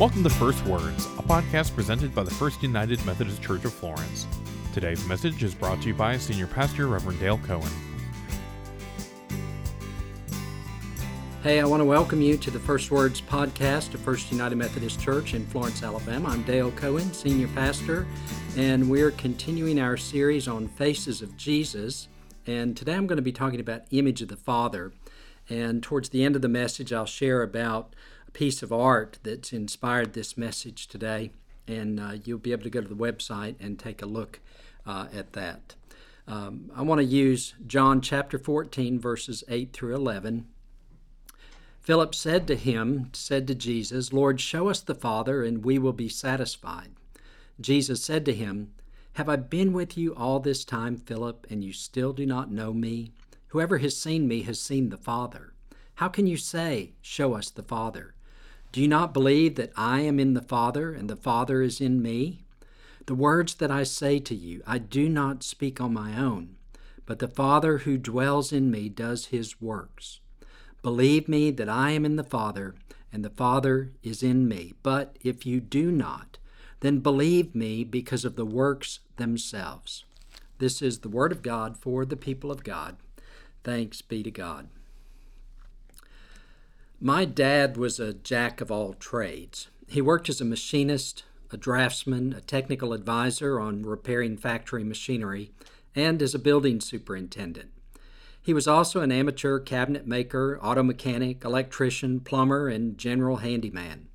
Welcome to First Words, a podcast presented by the First United Methodist Church of Florence. Today's message is brought to you by Senior Pastor Reverend Dale Cohen. Hey, I want to welcome you to the First Words podcast of First United Methodist Church in Florence, Alabama. I'm Dale Cohen, Senior Pastor, and we're continuing our series on Faces of Jesus. And today I'm going to be talking about Image of the Father. And towards the end of the message, I'll share about piece of art that's inspired this message today. And uh, you'll be able to go to the website and take a look uh, at that. Um, I want to use John chapter 14, verses 8 through 11. Philip said to him, said to Jesus, Lord, show us the Father, and we will be satisfied. Jesus said to him, Have I been with you all this time, Philip, and you still do not know me? Whoever has seen me has seen the Father. How can you say, Show us the Father? Do you not believe that I am in the Father, and the Father is in me? The words that I say to you, I do not speak on my own, but the Father who dwells in me does his works. Believe me that I am in the Father, and the Father is in me. But if you do not, then believe me because of the works themselves. This is the Word of God for the people of God. Thanks be to God. My dad was a jack of all trades. He worked as a machinist, a draftsman, a technical advisor on repairing factory machinery, and as a building superintendent. He was also an amateur cabinet maker, auto mechanic, electrician, plumber, and general handyman.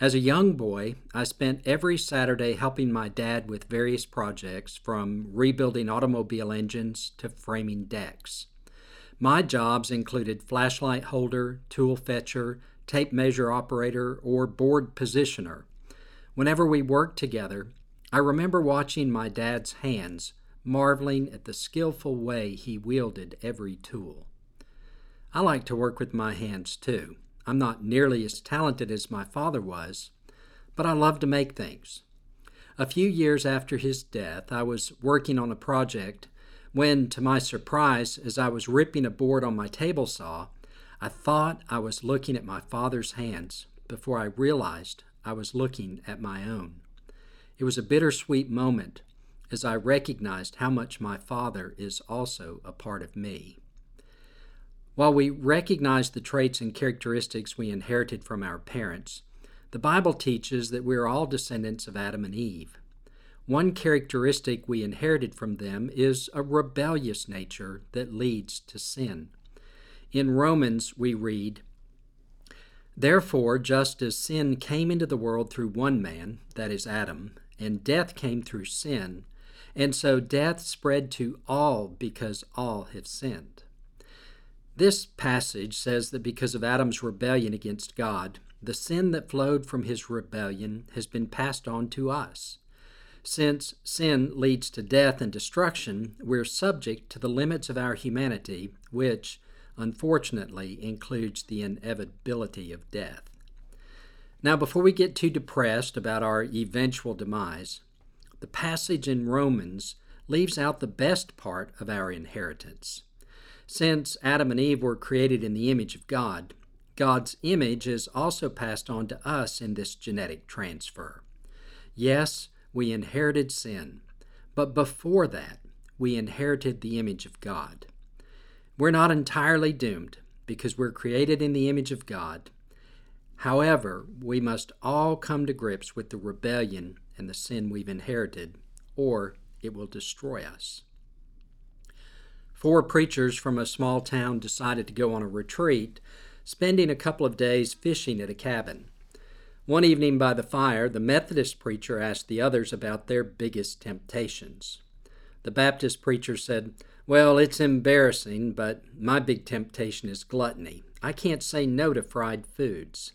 As a young boy, I spent every Saturday helping my dad with various projects, from rebuilding automobile engines to framing decks. My jobs included flashlight holder, tool fetcher, tape measure operator, or board positioner. Whenever we worked together, I remember watching my dad's hands, marveling at the skillful way he wielded every tool. I like to work with my hands too. I'm not nearly as talented as my father was, but I love to make things. A few years after his death, I was working on a project when, to my surprise, as I was ripping a board on my table saw, I thought I was looking at my father's hands before I realized I was looking at my own. It was a bittersweet moment as I recognized how much my father is also a part of me. While we recognize the traits and characteristics we inherited from our parents, the Bible teaches that we are all descendants of Adam and Eve. One characteristic we inherited from them is a rebellious nature that leads to sin. In Romans, we read, Therefore, just as sin came into the world through one man, that is Adam, and death came through sin, and so death spread to all because all have sinned. This passage says that because of Adam's rebellion against God, the sin that flowed from his rebellion has been passed on to us. Since sin leads to death and destruction, we're subject to the limits of our humanity, which, unfortunately, includes the inevitability of death. Now, before we get too depressed about our eventual demise, the passage in Romans leaves out the best part of our inheritance. Since Adam and Eve were created in the image of God, God's image is also passed on to us in this genetic transfer. Yes, we inherited sin, but before that, we inherited the image of God. We're not entirely doomed because we're created in the image of God. However, we must all come to grips with the rebellion and the sin we've inherited, or it will destroy us. Four preachers from a small town decided to go on a retreat, spending a couple of days fishing at a cabin. One evening by the fire, the Methodist preacher asked the others about their biggest temptations. The Baptist preacher said, Well, it's embarrassing, but my big temptation is gluttony. I can't say no to fried foods.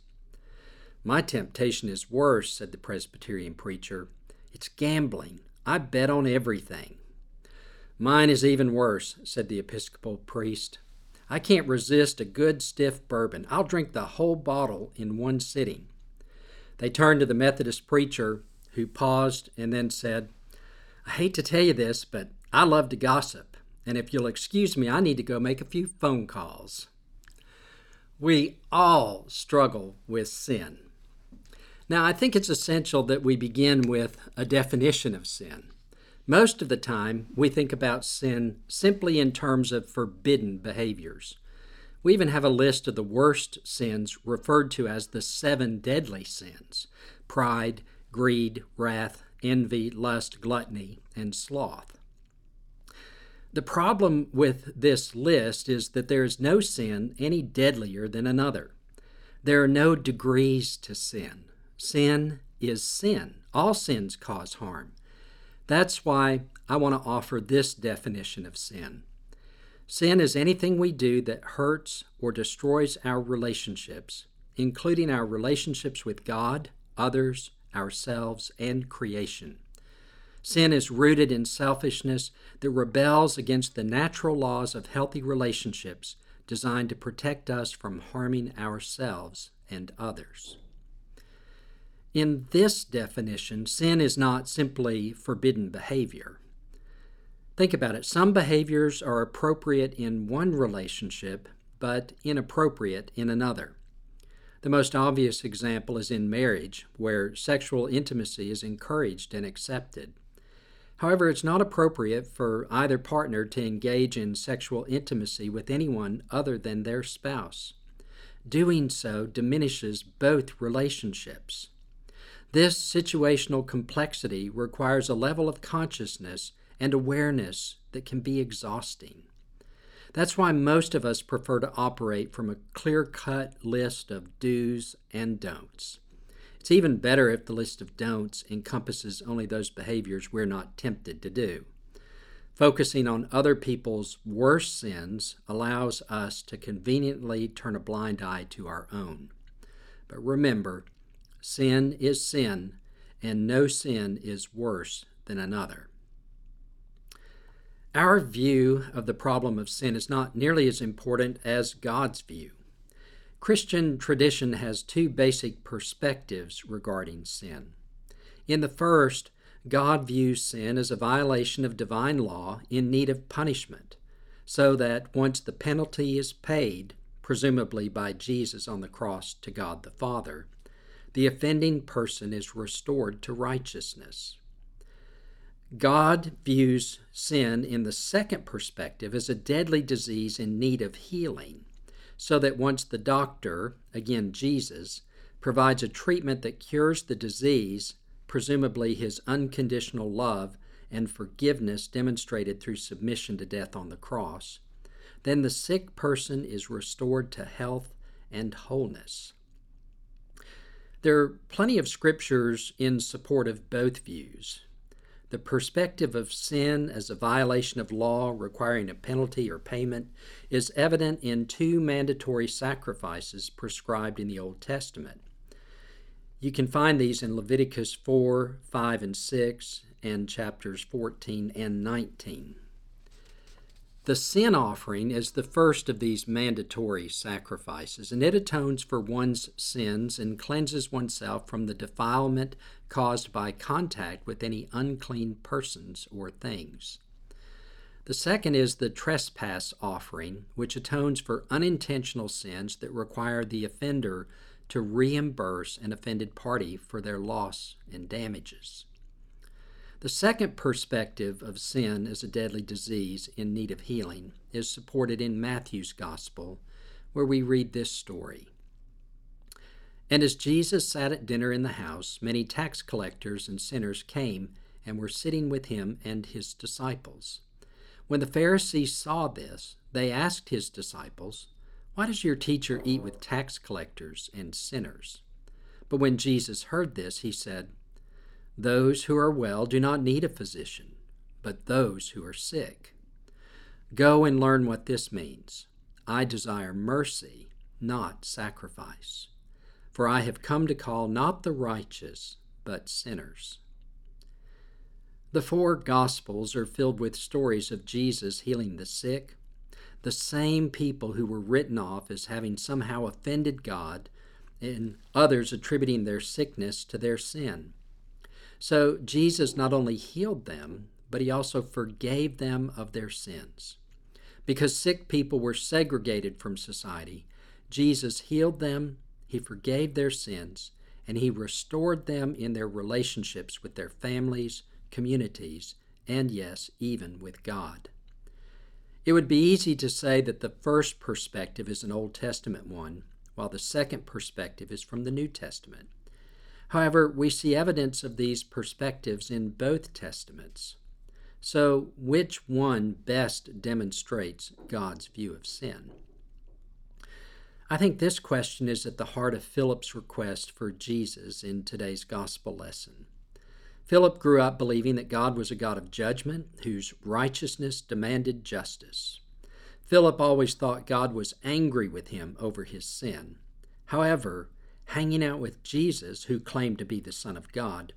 My temptation is worse, said the Presbyterian preacher. It's gambling. I bet on everything. Mine is even worse, said the Episcopal priest. I can't resist a good stiff bourbon. I'll drink the whole bottle in one sitting. They turned to the Methodist preacher, who paused and then said, I hate to tell you this, but I love to gossip, and if you'll excuse me, I need to go make a few phone calls. We all struggle with sin. Now, I think it's essential that we begin with a definition of sin. Most of the time, we think about sin simply in terms of forbidden behaviors. We even have a list of the worst sins referred to as the seven deadly sins pride, greed, wrath, envy, lust, gluttony, and sloth. The problem with this list is that there is no sin any deadlier than another. There are no degrees to sin. Sin is sin. All sins cause harm. That's why I want to offer this definition of sin. Sin is anything we do that hurts or destroys our relationships, including our relationships with God, others, ourselves, and creation. Sin is rooted in selfishness that rebels against the natural laws of healthy relationships designed to protect us from harming ourselves and others. In this definition, sin is not simply forbidden behavior. Think about it. Some behaviors are appropriate in one relationship, but inappropriate in another. The most obvious example is in marriage, where sexual intimacy is encouraged and accepted. However, it's not appropriate for either partner to engage in sexual intimacy with anyone other than their spouse. Doing so diminishes both relationships. This situational complexity requires a level of consciousness and awareness that can be exhausting. That's why most of us prefer to operate from a clear cut list of do's and don'ts. It's even better if the list of don'ts encompasses only those behaviors we're not tempted to do. Focusing on other people's worst sins allows us to conveniently turn a blind eye to our own. But remember, sin is sin, and no sin is worse than another. Our view of the problem of sin is not nearly as important as God's view. Christian tradition has two basic perspectives regarding sin. In the first, God views sin as a violation of divine law in need of punishment, so that once the penalty is paid, presumably by Jesus on the cross to God the Father, the offending person is restored to righteousness. God views sin in the second perspective as a deadly disease in need of healing so that once the doctor, again Jesus, provides a treatment that cures the disease, presumably his unconditional love and forgiveness demonstrated through submission to death on the cross, then the sick person is restored to health and wholeness. There are plenty of scriptures in support of both views. The perspective of sin as a violation of law requiring a penalty or payment is evident in two mandatory sacrifices prescribed in the Old Testament. You can find these in Leviticus 4, 5, and 6, and chapters 14 and 19. The sin offering is the first of these mandatory sacrifices, and it atones for one's sins and cleanses oneself from the defilement caused by contact with any unclean persons or things. The second is the trespass offering, which atones for unintentional sins that require the offender to reimburse an offended party for their loss and damages. The second perspective of sin as a deadly disease in need of healing is supported in Matthew's Gospel, where we read this story. And as Jesus sat at dinner in the house, many tax collectors and sinners came and were sitting with him and his disciples. When the Pharisees saw this, they asked his disciples, Why does your teacher eat with tax collectors and sinners? But when Jesus heard this, he said, those who are well do not need a physician, but those who are sick. Go and learn what this means. I desire mercy, not sacrifice. For I have come to call not the righteous, but sinners. The four Gospels are filled with stories of Jesus healing the sick, the same people who were written off as having somehow offended God, and others attributing their sickness to their sin. So Jesus not only healed them, but he also forgave them of their sins. Because sick people were segregated from society, Jesus healed them, he forgave their sins, and he restored them in their relationships with their families, communities, and yes, even with God. It would be easy to say that the first perspective is an Old Testament one, while the second perspective is from the New Testament. However, we see evidence of these perspectives in both Testaments. So, which one best demonstrates God's view of sin? I think this question is at the heart of Philip's request for Jesus in today's gospel lesson. Philip grew up believing that God was a God of judgment whose righteousness demanded justice. Philip always thought God was angry with him over his sin. However, hanging out with Jesus, who claimed to be the Son of God,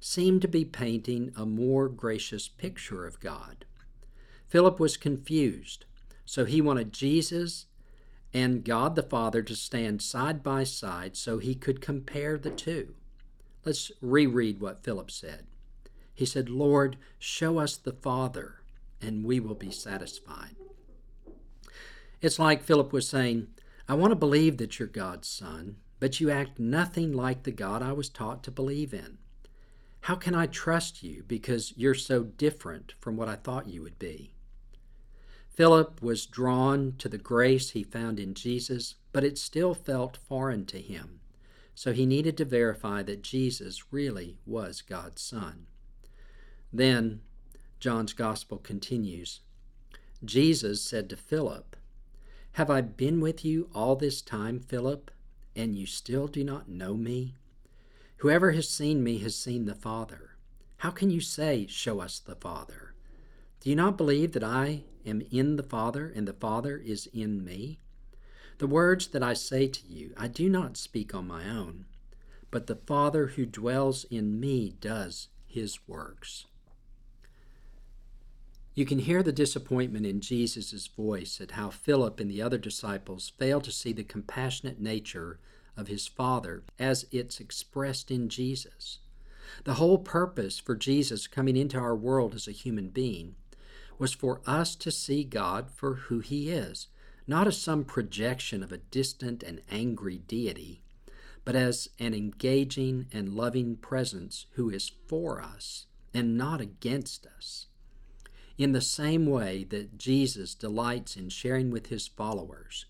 seemed to be painting a more gracious picture of God. Philip was confused, so he wanted Jesus and God the Father to stand side by side so he could compare the two. Let's reread what Philip said. He said, Lord, show us the Father, and we will be satisfied. It's like Philip was saying, I want to believe that you're God's Son, but you act nothing like the God I was taught to believe in. How can I trust you because you're so different from what I thought you would be? Philip was drawn to the grace he found in Jesus, but it still felt foreign to him, so he needed to verify that Jesus really was God's Son. Then, John's Gospel continues Jesus said to Philip, Have I been with you all this time, Philip, and you still do not know me? Whoever has seen me has seen the Father. How can you say, Show us the Father? Do you not believe that I am in the Father, and the Father is in me? The words that I say to you, I do not speak on my own, but the Father who dwells in me does his works. You can hear the disappointment in Jesus' voice at how Philip and the other disciples fail to see the compassionate nature of his Father as it's expressed in Jesus. The whole purpose for Jesus coming into our world as a human being was for us to see God for who He is, not as some projection of a distant and angry deity, but as an engaging and loving presence who is for us and not against us. In the same way that Jesus delights in sharing with His followers,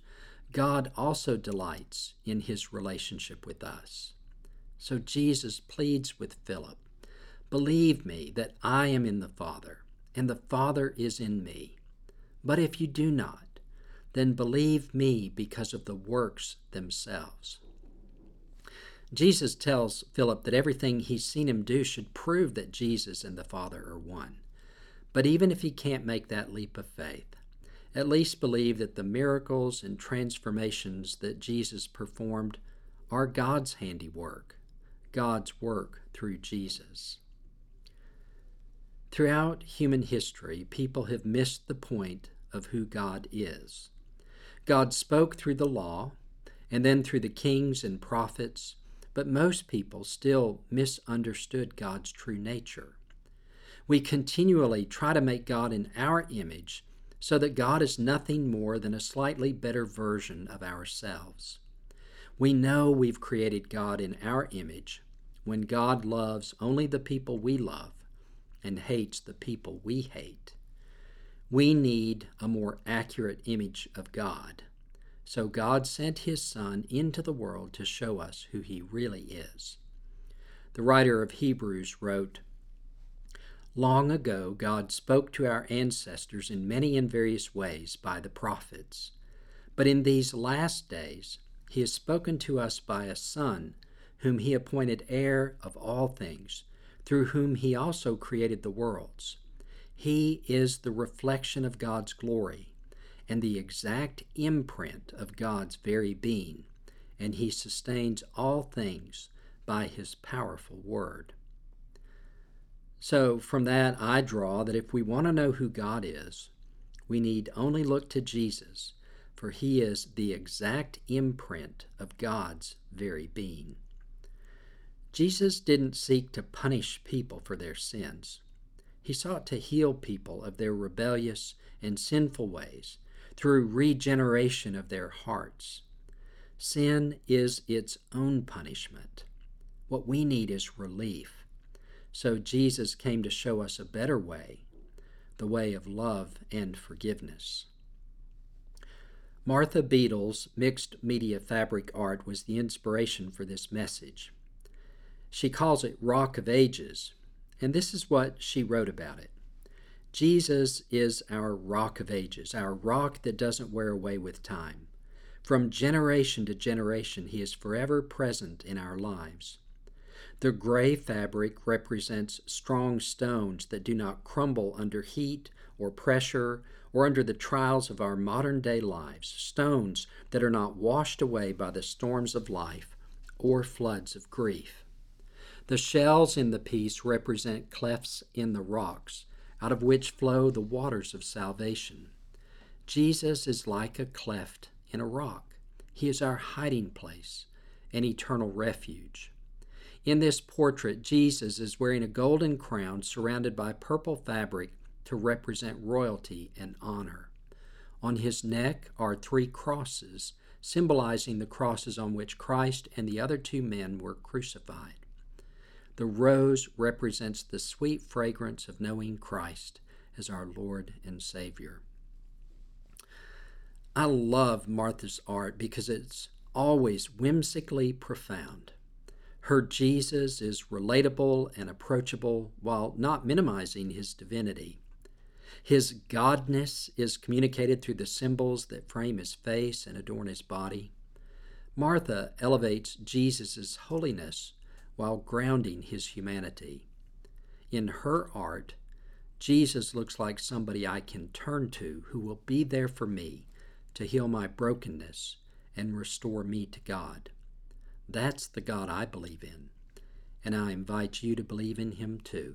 God also delights in His relationship with us. So Jesus pleads with Philip Believe me that I am in the Father and the Father is in me. But if you do not, then believe me because of the works themselves. Jesus tells Philip that everything he's seen him do should prove that Jesus and the Father are one. But even if he can't make that leap of faith, at least believe that the miracles and transformations that Jesus performed are God's handiwork, God's work through Jesus. Throughout human history, people have missed the point of who God is. God spoke through the law and then through the kings and prophets, but most people still misunderstood God's true nature. We continually try to make God in our image so that God is nothing more than a slightly better version of ourselves. We know we've created God in our image when God loves only the people we love and hates the people we hate. We need a more accurate image of God. So God sent his Son into the world to show us who he really is. The writer of Hebrews wrote, Long ago, God spoke to our ancestors in many and various ways by the prophets. But in these last days, he has spoken to us by a Son, whom he appointed heir of all things through whom he also created the worlds. He is the reflection of God's glory and the exact imprint of God's very being, and he sustains all things by his powerful word. So, from that, I draw that if we want to know who God is, we need only look to Jesus, for he is the exact imprint of God's very being. Jesus didn't seek to punish people for their sins. He sought to heal people of their rebellious and sinful ways through regeneration of their hearts. Sin is its own punishment. What we need is relief. So Jesus came to show us a better way, the way of love and forgiveness. Martha Beadle's mixed media fabric art was the inspiration for this message. She calls it Rock of Ages, and this is what she wrote about it. Jesus is our rock of ages, our rock that doesn't wear away with time. From generation to generation, he is forever present in our lives. The gray fabric represents strong stones that do not crumble under heat or pressure or under the trials of our modern day lives, stones that are not washed away by the storms of life or floods of grief. The shells in the piece represent clefts in the rocks, out of which flow the waters of salvation. Jesus is like a cleft in a rock. He is our hiding place, an eternal refuge. In this portrait, Jesus is wearing a golden crown surrounded by purple fabric to represent royalty and honor. On his neck are three crosses, symbolizing the crosses on which Christ and the other two men were crucified. The rose represents the sweet fragrance of knowing Christ as our Lord and Savior. I love Martha's art because it's always whimsically profound. Her Jesus is relatable and approachable while not minimizing his divinity. His godness is communicated through the symbols that frame his face and adorn his body. Martha elevates Jesus' holiness while grounding his humanity. In her art, Jesus looks like somebody I can turn to who will be there for me to heal my brokenness and restore me to God. That's the God I believe in, and I invite you to believe in him too.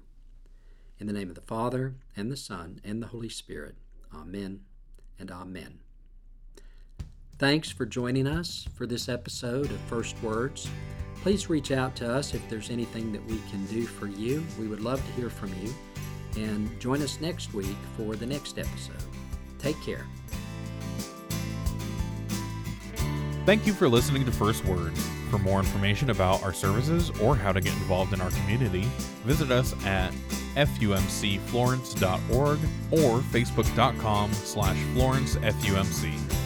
In the name of the Father, and the Son, and the Holy Spirit. Amen and Amen. Thanks for joining us for this episode of First Words. Please reach out to us if there's anything that we can do for you. We would love to hear from you. And join us next week for the next episode. Take care. Thank you for listening to First Words. For more information about our services or how to get involved in our community, visit us at fumcflorence.org or facebook.com slash florencefumc.